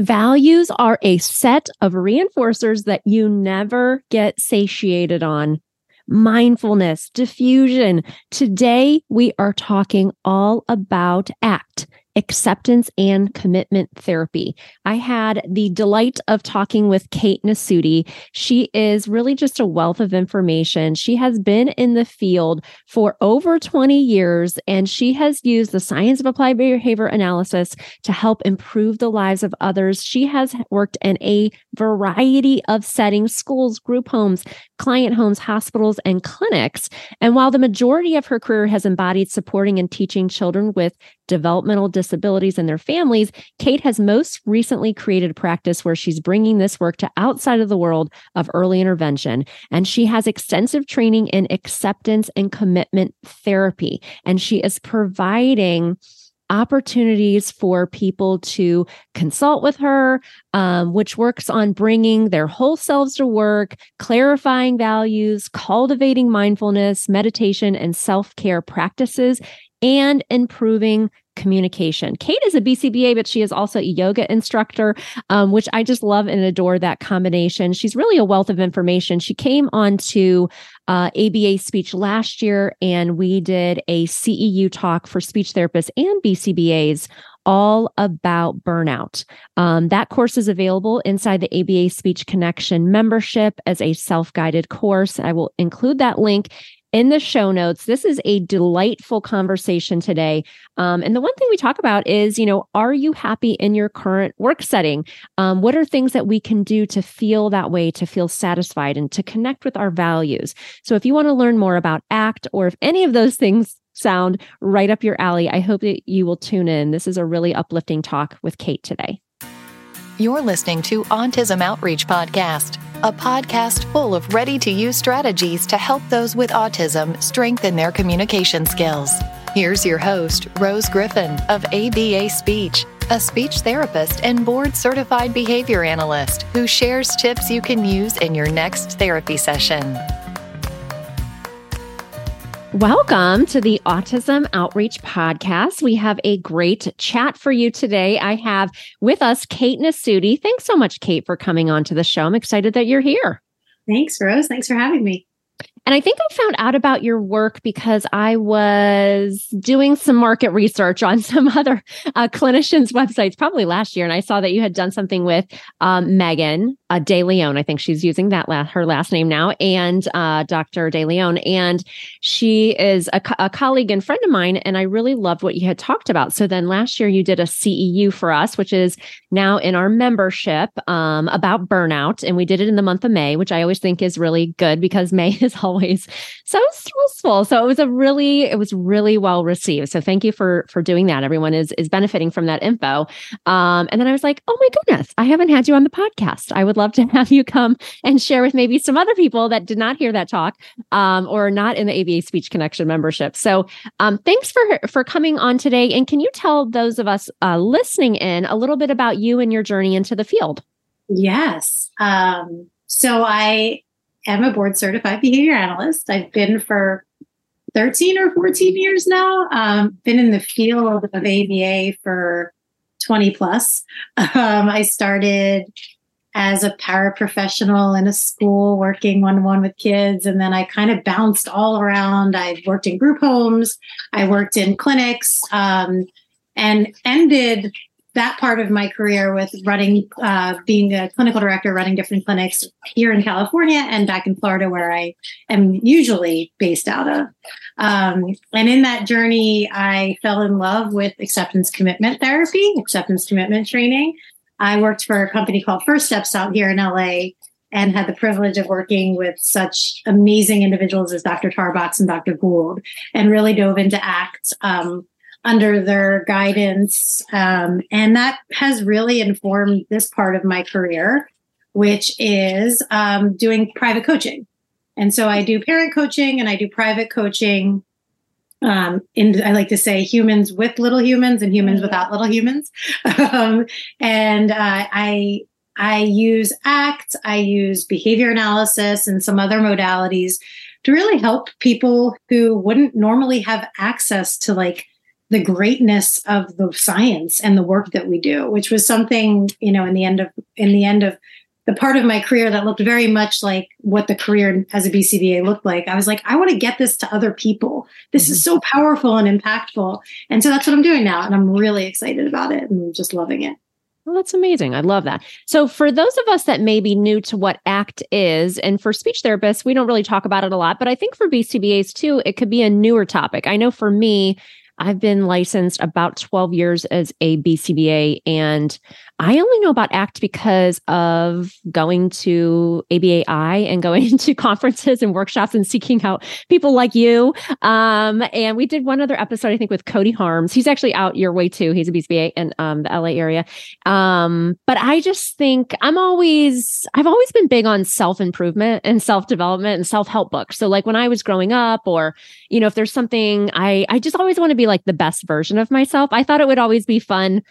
Values are a set of reinforcers that you never get satiated on. Mindfulness, diffusion. Today, we are talking all about ACT, acceptance and commitment therapy. I had the delight of talking with Kate Nasuti. She is really just a wealth of information. She has been in the field for over 20 years and she has used the science of applied behavior analysis to help improve the lives of others. She has worked in a variety of settings, schools, group homes, client homes, hospitals, and clinics. And while the majority of her career has embodied supporting and teaching children with developmental disabilities and their families, Kate has most recently created a practice where she's bringing this work to outside of the world of early intervention. And she has extensive training in acceptance and commitment therapy. And she is providing opportunities for people to consult with her, um, which works on bringing their whole selves to work, clarifying values, cultivating mindfulness, meditation, and self care practices, and improving communication. Kate is a BCBA, but she is also a yoga instructor, um, which I just love and adore that combination. She's really a wealth of information. She came on to uh, ABA speech last year, and we did a CEU talk for speech therapists and BCBAs all about burnout. Um, that course is available inside the ABA Speech Connection membership as a self guided course. I will include that link in the show notes. This is a delightful conversation today. Um, and the one thing we talk about is, you know, are you happy in your current work setting? Um, what are things that we can do to feel that way, to feel satisfied, and to connect with our values? So if you want to learn more about ACT or if any of those things sound right up your alley, I hope that you will tune in. This is a really uplifting talk with Kate today. You're listening to Autism Outreach Podcast, a podcast full of ready to use strategies to help those with autism strengthen their communication skills. Here's your host, Rose Griffin of ABA Speech, a speech therapist and board certified behavior analyst who shares tips you can use in your next therapy session. Welcome to the Autism Outreach Podcast. We have a great chat for you today. I have with us Kate Nasuti. Thanks so much, Kate, for coming on to the show. I'm excited that you're here. Thanks, Rose. Thanks for having me. And I think I found out about your work because I was doing some market research on some other uh, clinicians' websites, probably last year. And I saw that you had done something with um, Megan uh, De Leon. I think she's using that la- her last name now, and uh, Dr. De Leon. And she is a, co- a, colleague and friend of mine. And I really loved what you had talked about. So then last year you did a CEU for us, which is now in our membership um, about burnout. And we did it in the month of May, which I always think is really good because May is always so stressful. So it was a really, it was really well received. So thank you for for doing that. Everyone is is benefiting from that info. Um, and then I was like, oh my goodness, I haven't had you on the podcast. I would love to have you come and share with maybe some other people that did not hear that talk um, or not in the ABA Speech Connection membership. So um, thanks for for coming on today. And can you tell those of us uh, listening in a little bit about you and your journey into the field? Yes. Um, so I am a board certified behavior analyst. I've been for 13 or 14 years now. Um, been in the field of ABA for 20 plus. Um, I started as a paraprofessional in a school working one to one with kids. And then I kind of bounced all around. I worked in group homes, I worked in clinics, um, and ended that part of my career with running, uh, being a clinical director, running different clinics here in California and back in Florida, where I am usually based out of. Um, and in that journey, I fell in love with acceptance commitment therapy, acceptance commitment training. I worked for a company called First Steps out here in LA and had the privilege of working with such amazing individuals as Dr. Tarbox and Dr. Gould and really dove into ACT um, under their guidance. Um, and that has really informed this part of my career, which is um, doing private coaching. And so I do parent coaching and I do private coaching um, in I like to say humans with little humans and humans without little humans. um, and uh, I I use ACT, I use behavior analysis and some other modalities to really help people who wouldn't normally have access to like the greatness of the science and the work that we do, which was something, you know, in the end of in the end of the part of my career that looked very much like what the career as a BCBA looked like. I was like, I want to get this to other people. This mm-hmm. is so powerful and impactful. And so that's what I'm doing now. And I'm really excited about it and just loving it. Well, that's amazing. I love that. So, for those of us that may be new to what ACT is, and for speech therapists, we don't really talk about it a lot, but I think for BCBAs too, it could be a newer topic. I know for me, I've been licensed about 12 years as a BCBA, and I only know about ACT because of going to ABAI and going to conferences and workshops and seeking out people like you. Um, and we did one other episode, I think, with Cody Harms. He's actually out your way too. He's a BCBA in um, the LA area. Um, but I just think I'm always, I've always been big on self improvement and self development and self help books. So, like when I was growing up, or, you know, if there's something I, I just always want to be like the best version of myself. I thought it would always be fun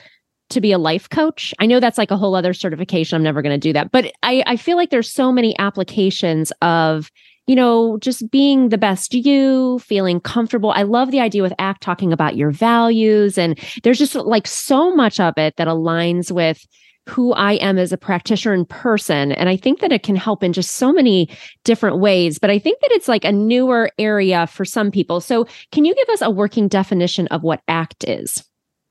to be a life coach. I know that's like a whole other certification. I'm never going to do that. But I, I feel like there's so many applications of, you know, just being the best you, feeling comfortable. I love the idea with ACT talking about your values. And there's just like so much of it that aligns with who I am as a practitioner in person. And I think that it can help in just so many different ways. But I think that it's like a newer area for some people. So, can you give us a working definition of what ACT is?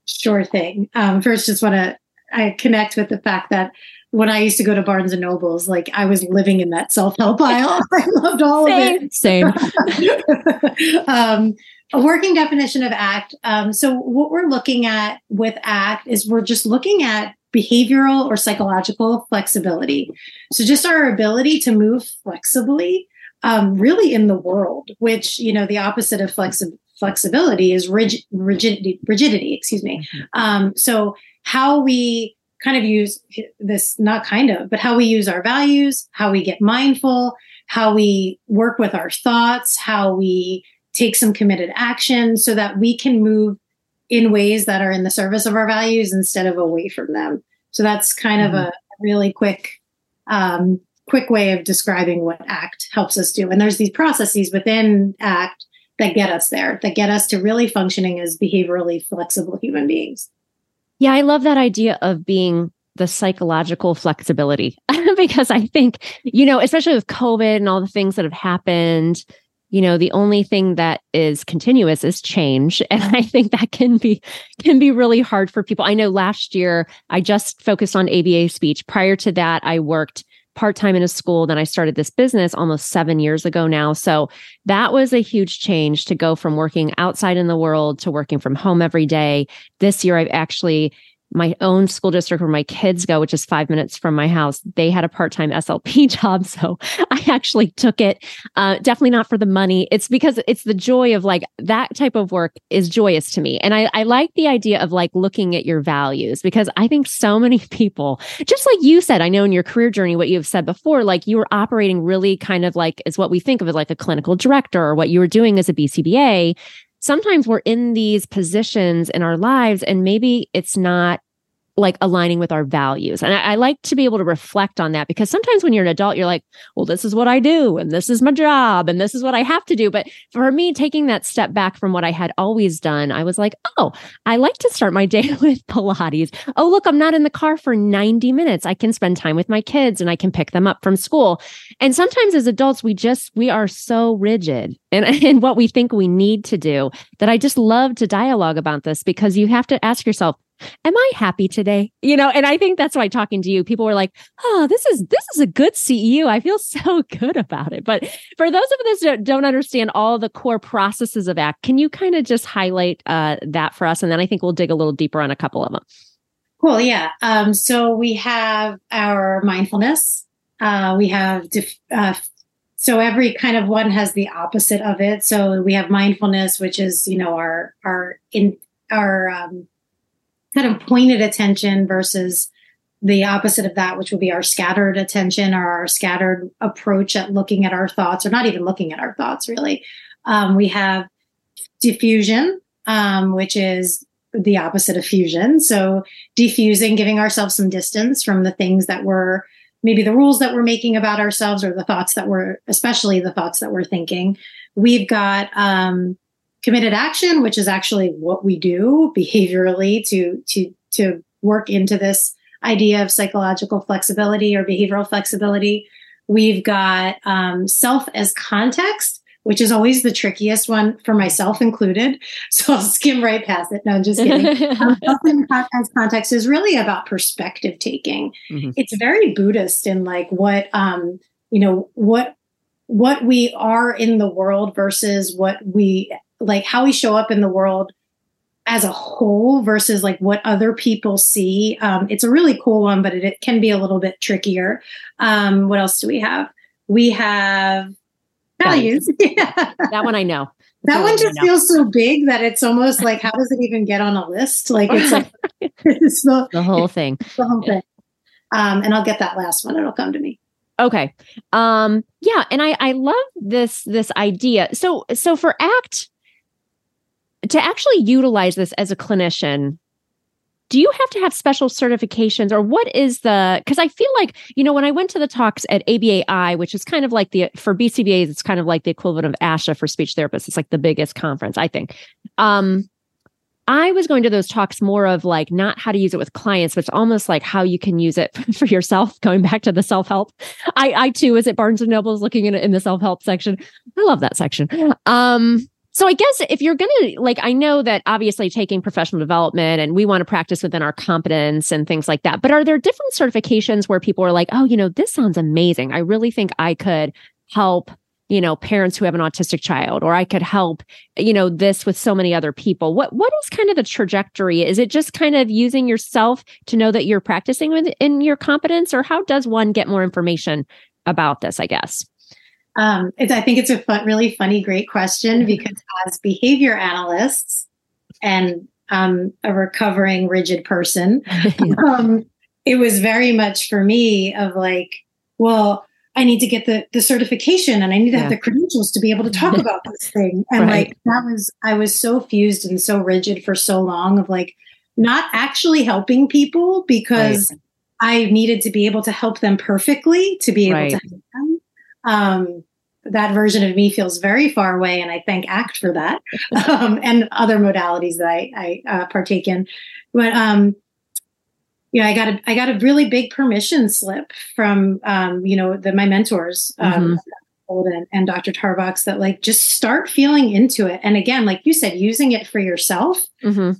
Sure thing. Um, first, just want to I connect with the fact that when I used to go to Barnes and Nobles, like I was living in that self help aisle. I loved all Same. of it. Same. um, a working definition of ACT. Um, so, what we're looking at with ACT is we're just looking at behavioral or psychological flexibility. So, just our ability to move flexibly, um, really in the world, which, you know, the opposite of flexi- flexibility is rigid, rigidity, rigidity, excuse me. Mm-hmm. Um, so how we kind of use this, not kind of, but how we use our values, how we get mindful, how we work with our thoughts, how we take some committed action so that we can move in ways that are in the service of our values instead of away from them. So that's kind mm-hmm. of a really quick, um, quick way of describing what ACT helps us do. And there's these processes within ACT that get us there, that get us to really functioning as behaviorally flexible human beings. Yeah, I love that idea of being the psychological flexibility because I think, you know, especially with COVID and all the things that have happened, you know, the only thing that is continuous is change. And I think that can be can be really hard for people. I know last year I just focused on ABA speech. Prior to that, I worked part time in a school. Then I started this business almost seven years ago now. So that was a huge change to go from working outside in the world to working from home every day. This year, I've actually my own school district where my kids go, which is five minutes from my house, they had a part time SLP job. So I actually took it. Uh, definitely not for the money. It's because it's the joy of like that type of work is joyous to me. And I, I like the idea of like looking at your values because I think so many people, just like you said, I know in your career journey, what you've said before, like you were operating really kind of like is what we think of as like a clinical director or what you were doing as a BCBA sometimes we're in these positions in our lives and maybe it's not like aligning with our values. And I, I, like to be able to reflect on that because sometimes when you're an adult, you're like, well, this is what I do and this is my job and this is what I have to do. But for me, taking that step back from what I had always done, I was like, oh, I like to start my day with Pilates. Oh, look, I'm not in the car for 90 minutes. I can spend time with my kids and I can pick them up from school. And sometimes as adults, we just, we are so rigid and, and what we think we need to do that I just love to dialogue about this because you have to ask yourself, am I happy today? You know, and I think that's why talking to you, people were like, oh, this is this is a good CEU. I feel so good about it. But for those of us that don't understand all the core processes of ACT, can you kind of just highlight uh, that for us? And then I think we'll dig a little deeper on a couple of them. Cool. Yeah. Um, so we have our mindfulness. Uh, we have def- uh, so every kind of one has the opposite of it. So we have mindfulness, which is you know our our in our um, kind of pointed attention versus the opposite of that, which would be our scattered attention or our scattered approach at looking at our thoughts, or not even looking at our thoughts, really. Um, we have diffusion, um, which is the opposite of fusion. So, diffusing, giving ourselves some distance from the things that we're maybe the rules that we're making about ourselves or the thoughts that we're, especially the thoughts that we're thinking. We've got um, committed action, which is actually what we do behaviorally to to to work into this idea of psychological flexibility or behavioral flexibility. We've got um, self as context, which is always the trickiest one for myself included. So I'll skim right past it. No, I'm just kidding. um, as context is really about perspective taking. Mm-hmm. It's very Buddhist in like what um, you know what what we are in the world versus what we like how we show up in the world as a whole versus like what other people see. Um, it's a really cool one, but it, it can be a little bit trickier. Um, what else do we have? We have values. that one I know. That's that one just feels so big that it's almost like, how does it even get on a list? Like it's like it's the, the, whole thing. The whole thing. Um, and I'll get that last one. It'll come to me. Okay. Um, yeah, and I I love this this idea. So so for ACT to actually utilize this as a clinician, do you have to have special certifications or what is the because i feel like you know when i went to the talks at abai which is kind of like the for bcbas it's kind of like the equivalent of asha for speech therapists. It's like the biggest conference i think. Um i was going to those talks more of like not how to use it with clients but it's almost like how you can use it for yourself going back to the self-help. I i too was at barnes and nobles looking in, in the self-help section. I love that section. Um so I guess if you're going to like I know that obviously taking professional development and we want to practice within our competence and things like that. But are there different certifications where people are like, "Oh, you know, this sounds amazing. I really think I could help you know parents who have an autistic child or i could help you know this with so many other people what what is kind of the trajectory is it just kind of using yourself to know that you're practicing within your competence or how does one get more information about this i guess um, I think it's a fun, really funny, great question because as behavior analysts and um, a recovering rigid person, um, it was very much for me of like, well, I need to get the the certification and I need to yeah. have the credentials to be able to talk about this thing. And right. like that was I was so fused and so rigid for so long of like not actually helping people because right. I needed to be able to help them perfectly to be able right. to help them. Um, that version of me feels very far away, and I thank ACT for that, um, and other modalities that I, I uh, partake in. But um, yeah, I got a I got a really big permission slip from um, you know the my mentors. Um, mm-hmm. and, and Dr. Tarbox that like just start feeling into it. And again, like you said, using it for yourself, mm-hmm.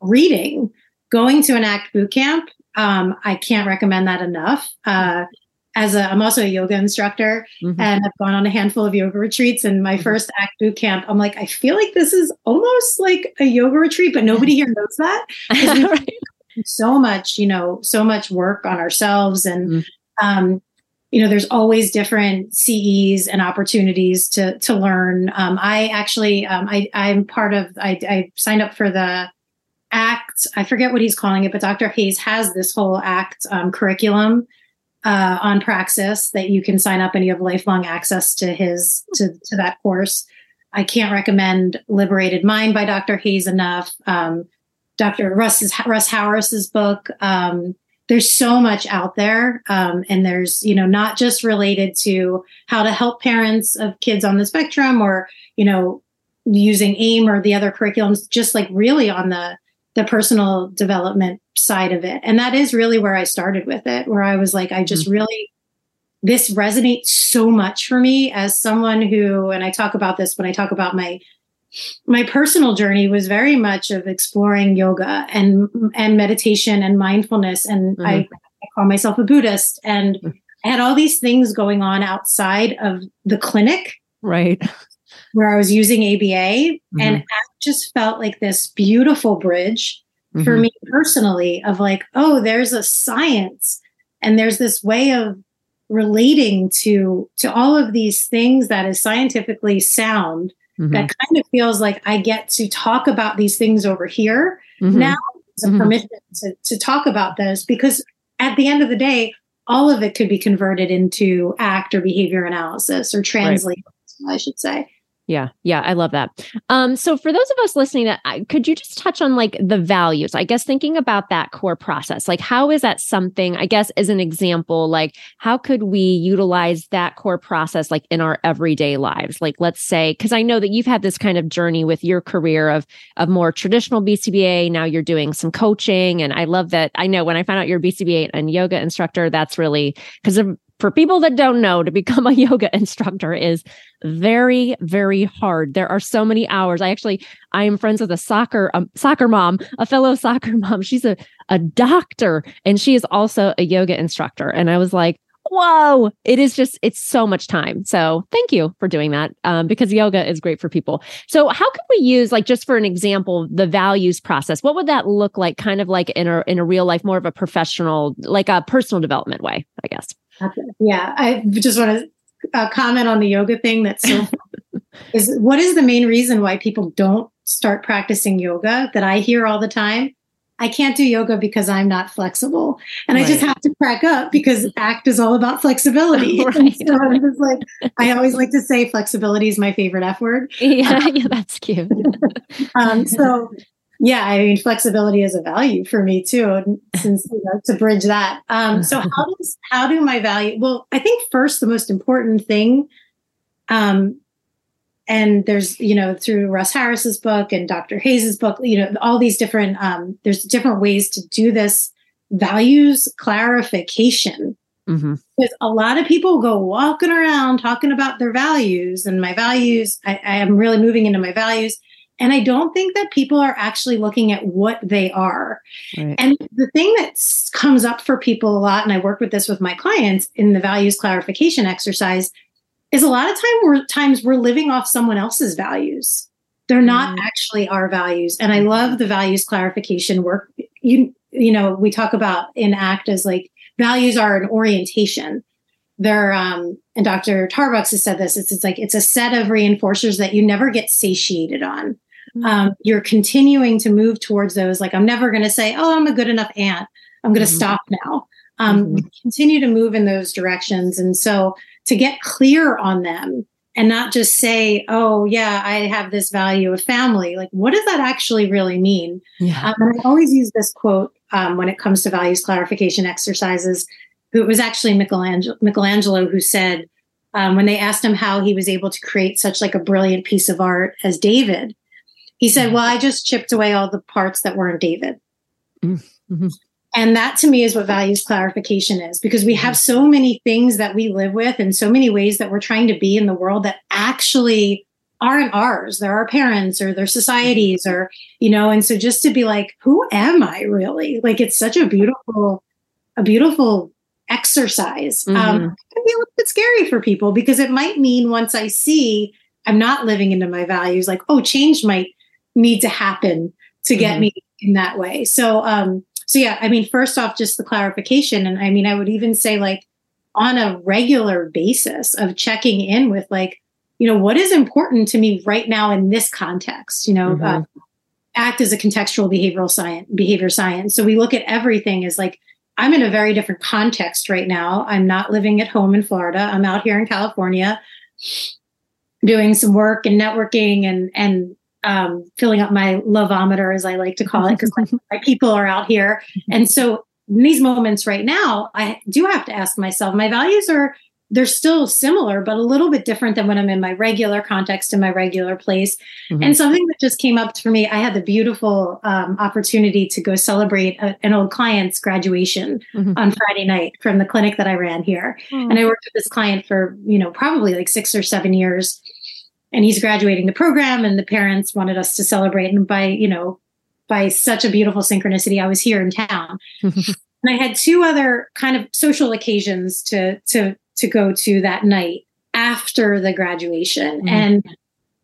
reading, going to an ACT boot camp. Um, I can't recommend that enough. Uh, as a, I'm also a yoga instructor mm-hmm. and I've gone on a handful of yoga retreats. And my mm-hmm. first ACT boot camp, I'm like, I feel like this is almost like a yoga retreat, but nobody here knows that. right. So much, you know, so much work on ourselves. And, mm-hmm. um, you know, there's always different CEs and opportunities to to learn. Um, I actually, um, I, I'm part of. I, I signed up for the ACT. I forget what he's calling it, but Dr. Hayes has this whole ACT um, curriculum uh, on Praxis that you can sign up and you have lifelong access to his to, to that course. I can't recommend Liberated Mind by Dr. Hayes enough. Um, Dr. Russ's, Russ Harris's book. Um, there's so much out there, um, and there's you know not just related to how to help parents of kids on the spectrum, or you know using AIM or the other curriculums, just like really on the the personal development side of it. And that is really where I started with it, where I was like, I just mm-hmm. really, this resonates so much for me as someone who, and I talk about this when I talk about my, my personal journey was very much of exploring yoga and and meditation and mindfulness and mm-hmm. I, I, call myself a buddhist and mm. i had all these things going on outside of the clinic right where i was using aba mm-hmm. and I just felt like this beautiful bridge mm-hmm. for me personally of like, oh, there's a science and there's this way of relating to to all of these things that is scientifically sound mm-hmm. that kind of feels like I get to talk about these things over here mm-hmm. now as a mm-hmm. permission to, to talk about this because at the end of the day, all of it could be converted into act or behavior analysis or translate, right. I should say. Yeah. Yeah. I love that. Um, so for those of us listening that could you just touch on like the values? I guess thinking about that core process, like how is that something, I guess, as an example, like how could we utilize that core process like in our everyday lives? Like let's say, because I know that you've had this kind of journey with your career of of more traditional BCBA. Now you're doing some coaching. And I love that. I know when I found out you're a BCBA and yoga instructor, that's really because of for people that don't know, to become a yoga instructor is very, very hard. There are so many hours. I actually, I am friends with a soccer um, soccer mom, a fellow soccer mom. She's a a doctor, and she is also a yoga instructor. And I was like, whoa, it is just it's so much time. So thank you for doing that um, because yoga is great for people. So how can we use like just for an example the values process? What would that look like? Kind of like in a in a real life, more of a professional, like a personal development way, I guess. Yeah, I just want to uh, comment on the yoga thing. That's so is what is the main reason why people don't start practicing yoga that I hear all the time? I can't do yoga because I'm not flexible. And right. I just have to crack up because ACT is all about flexibility. right. So I'm just like, I always like to say flexibility is my favorite F word. Yeah, yeah that's cute. um, so yeah, I mean, flexibility is a value for me too, since you know, to bridge that. Um, so how does how do my value? Well, I think first the most important thing, um, and there's you know through Russ Harris's book and Dr. Hayes's book, you know all these different um, there's different ways to do this values clarification. Mm-hmm. Because a lot of people go walking around talking about their values and my values. I, I am really moving into my values and I don't think that people are actually looking at what they are. Right. And the thing that comes up for people a lot, and I work with this with my clients in the values clarification exercise, is a lot of time we're, times we're living off someone else's values. They're not mm. actually our values. And I love the values clarification work. You, you know, we talk about in ACT as like values are an orientation they're um, and Dr. tarbox has said this. It's, it's like it's a set of reinforcers that you never get satiated on. Mm-hmm. Um, you're continuing to move towards those. Like, I'm never going to say, oh, I'm a good enough aunt. I'm going to mm-hmm. stop now. Um, mm-hmm. Continue to move in those directions. And so to get clear on them and not just say, oh, yeah, I have this value of family. Like, what does that actually really mean? Yeah. Um, and I always use this quote um, when it comes to values clarification exercises. It was actually Michelangelo, Michelangelo who said, um, when they asked him how he was able to create such like a brilliant piece of art as David, he said, Well, I just chipped away all the parts that weren't David. Mm-hmm. And that to me is what values clarification is because we have so many things that we live with and so many ways that we're trying to be in the world that actually aren't ours. They're our parents or their societies or, you know, and so just to be like, who am I really? Like it's such a beautiful, a beautiful exercise. Um, mm-hmm. Um, can be a little bit scary for people because it might mean once I see I'm not living into my values, like, oh, change might need to happen to get mm-hmm. me in that way. So, um, so yeah, I mean, first off, just the clarification. And I mean, I would even say like on a regular basis of checking in with like, you know, what is important to me right now in this context, you know, mm-hmm. uh, act as a contextual behavioral science, behavior science. So we look at everything as like, I'm in a very different context right now. I'm not living at home in Florida. I'm out here in California doing some work and networking and, and um, filling up my lovometer, as I like to call it, because my, my people are out here. And so in these moments right now, I do have to ask myself, my values are they're still similar, but a little bit different than when I'm in my regular context in my regular place. Mm-hmm. And something that just came up for me, I had the beautiful um, opportunity to go celebrate a, an old client's graduation mm-hmm. on Friday night from the clinic that I ran here. Mm-hmm. And I worked with this client for, you know, probably like six or seven years and he's graduating the program and the parents wanted us to celebrate and by you know by such a beautiful synchronicity i was here in town and i had two other kind of social occasions to to to go to that night after the graduation. Mm-hmm. and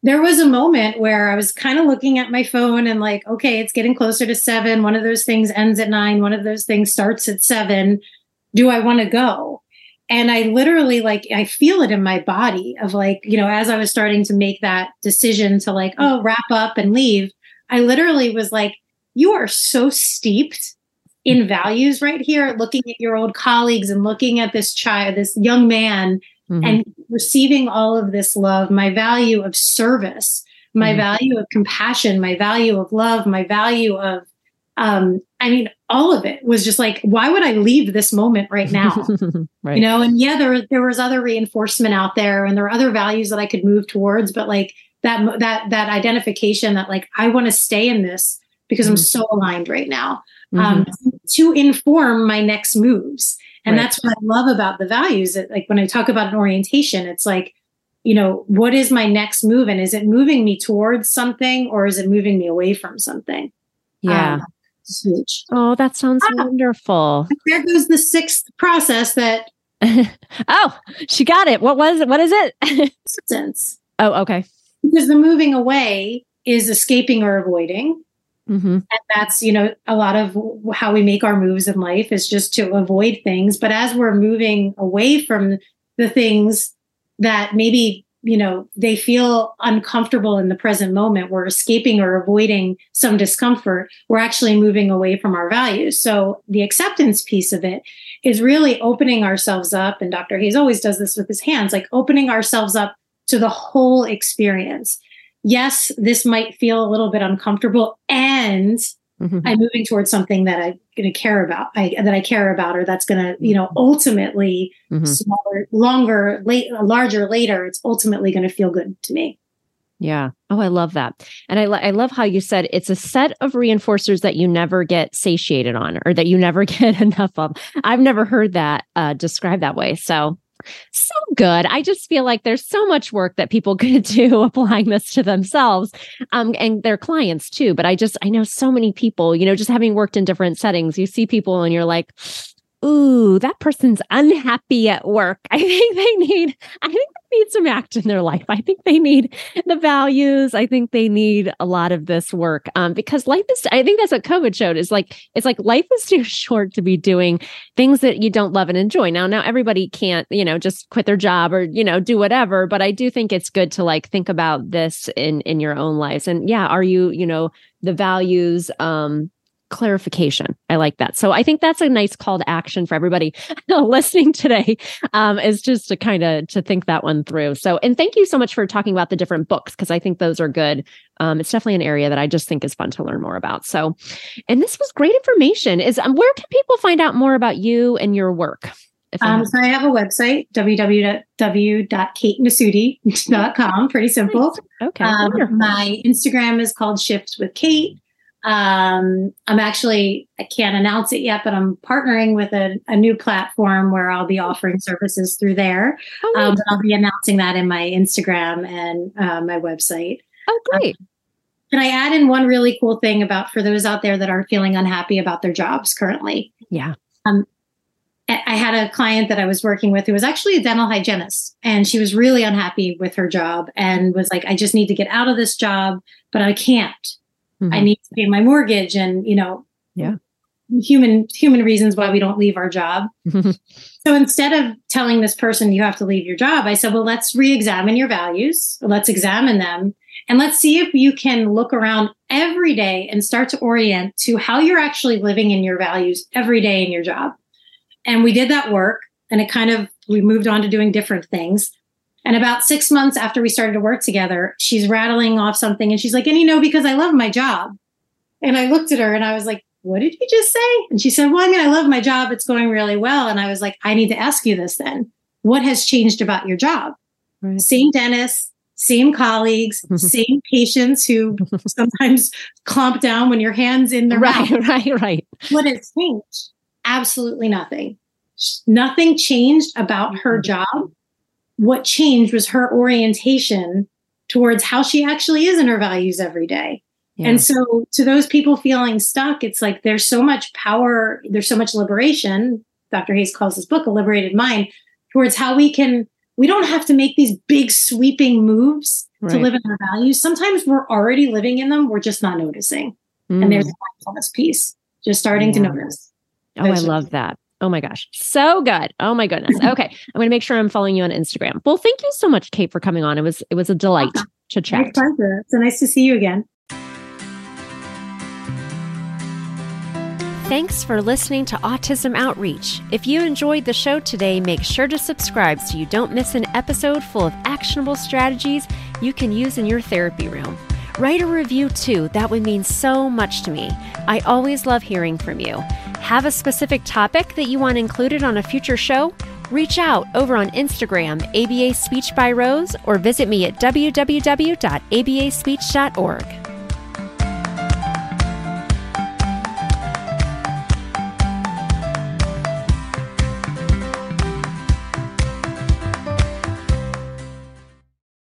there was a moment where i was kind of looking at my phone and like okay it's getting closer to seven. One of those things ends at nine. One of those things starts at seven. Do i want to go? And i literally like i feel it in my body of like you know as i was starting to make that decision to like oh wrap up and leave i literally was like you are so steeped in values right here looking at your old colleagues and looking at this child this young man mm-hmm. and receiving all of this love, my value of service, my mm-hmm. value of compassion, my value of love, my value of um, I mean, all of it was just like, why would I leave this moment right now? right. You know, and yeah, there there was other reinforcement out there, and there were other values that I could move towards, but like that that that identification that like I want to stay in this because mm-hmm. I'm so aligned right now um, mm-hmm. to inform my next moves. And right. that's what I love about the values. That, like when I talk about an orientation, it's like, you know, what is my next move? And is it moving me towards something or is it moving me away from something? Yeah. Um, huge. Oh, that sounds ah, wonderful. There goes the sixth process that. oh, she got it. What was it? What is it? Acceptance. Oh, okay. Because the moving away is escaping or avoiding. Mm-hmm. And that's, you know, a lot of how we make our moves in life is just to avoid things. But as we're moving away from the things that maybe, you know, they feel uncomfortable in the present moment, we're escaping or avoiding some discomfort, we're actually moving away from our values. So the acceptance piece of it is really opening ourselves up. And Dr. Hayes always does this with his hands, like opening ourselves up to the whole experience yes, this might feel a little bit uncomfortable and mm-hmm. I'm moving towards something that I'm going to care about, I, that I care about, or that's going to, you know, ultimately mm-hmm. smaller, longer, late, larger later, it's ultimately going to feel good to me. Yeah. Oh, I love that. And I, lo- I love how you said it's a set of reinforcers that you never get satiated on or that you never get enough of. I've never heard that uh, described that way. So so good. I just feel like there's so much work that people could do applying this to themselves um, and their clients too. But I just, I know so many people, you know, just having worked in different settings, you see people and you're like, ooh, that person's unhappy at work. I think they need, I think they need some act in their life. I think they need the values. I think they need a lot of this work. Um, because life is, I think that's what COVID showed is like, it's like life is too short to be doing things that you don't love and enjoy. Now, now everybody can't, you know, just quit their job or, you know, do whatever. But I do think it's good to like think about this in, in your own lives. And yeah, are you, you know, the values, um, clarification. I like that. So I think that's a nice call to action for everybody listening today um, is just to kind of to think that one through. So and thank you so much for talking about the different books because I think those are good. Um, it's definitely an area that I just think is fun to learn more about. So, and this was great information. Is um, where can people find out more about you and your work? Um, so I have a website, www.katenasuti.com. Pretty simple. Okay. Um, my Instagram is called Shift with Kate. Um, I'm actually, I can't announce it yet, but I'm partnering with a, a new platform where I'll be offering services through there. Oh, um, I'll be announcing that in my Instagram and uh, my website. Oh, great. Um, can I add in one really cool thing about for those out there that are feeling unhappy about their jobs currently? Yeah. Um, I had a client that I was working with who was actually a dental hygienist, and she was really unhappy with her job and was like, I just need to get out of this job, but I can't. Mm-hmm. I need to pay my mortgage and, you know, yeah. Human human reasons why we don't leave our job. so instead of telling this person you have to leave your job, I said, well, let's re-examine your values. Let's examine them and let's see if you can look around every day and start to orient to how you're actually living in your values every day in your job. And we did that work and it kind of we moved on to doing different things. And about six months after we started to work together, she's rattling off something and she's like, and you know, because I love my job. And I looked at her and I was like, what did you just say? And she said, well, I mean, I love my job. It's going really well. And I was like, I need to ask you this then. What has changed about your job? Right. Same dentist, same colleagues, same patients who sometimes clomp down when your hands in the right, mouth. right, right. What has changed? Absolutely nothing. Nothing changed about her mm-hmm. job what changed was her orientation towards how she actually is in her values every day. Yeah. And so to those people feeling stuck, it's like there's so much power, there's so much liberation. Dr. Hayes calls this book a liberated mind towards how we can, we don't have to make these big sweeping moves right. to live in our values. Sometimes we're already living in them, we're just not noticing. Mm. And there's a mindfulness piece, just starting yeah. to notice. Oh, I love that. Oh my gosh. So good. Oh my goodness. Okay. I'm going to make sure I'm following you on Instagram. Well, thank you so much, Kate, for coming on. It was it was a delight awesome. to chat. My pleasure. So nice to see you again. Thanks for listening to Autism Outreach. If you enjoyed the show today, make sure to subscribe so you don't miss an episode full of actionable strategies you can use in your therapy room. Write a review too, that would mean so much to me. I always love hearing from you. Have a specific topic that you want included on a future show? Reach out over on Instagram, ABA Speech by Rose, or visit me at www.abaspeech.org.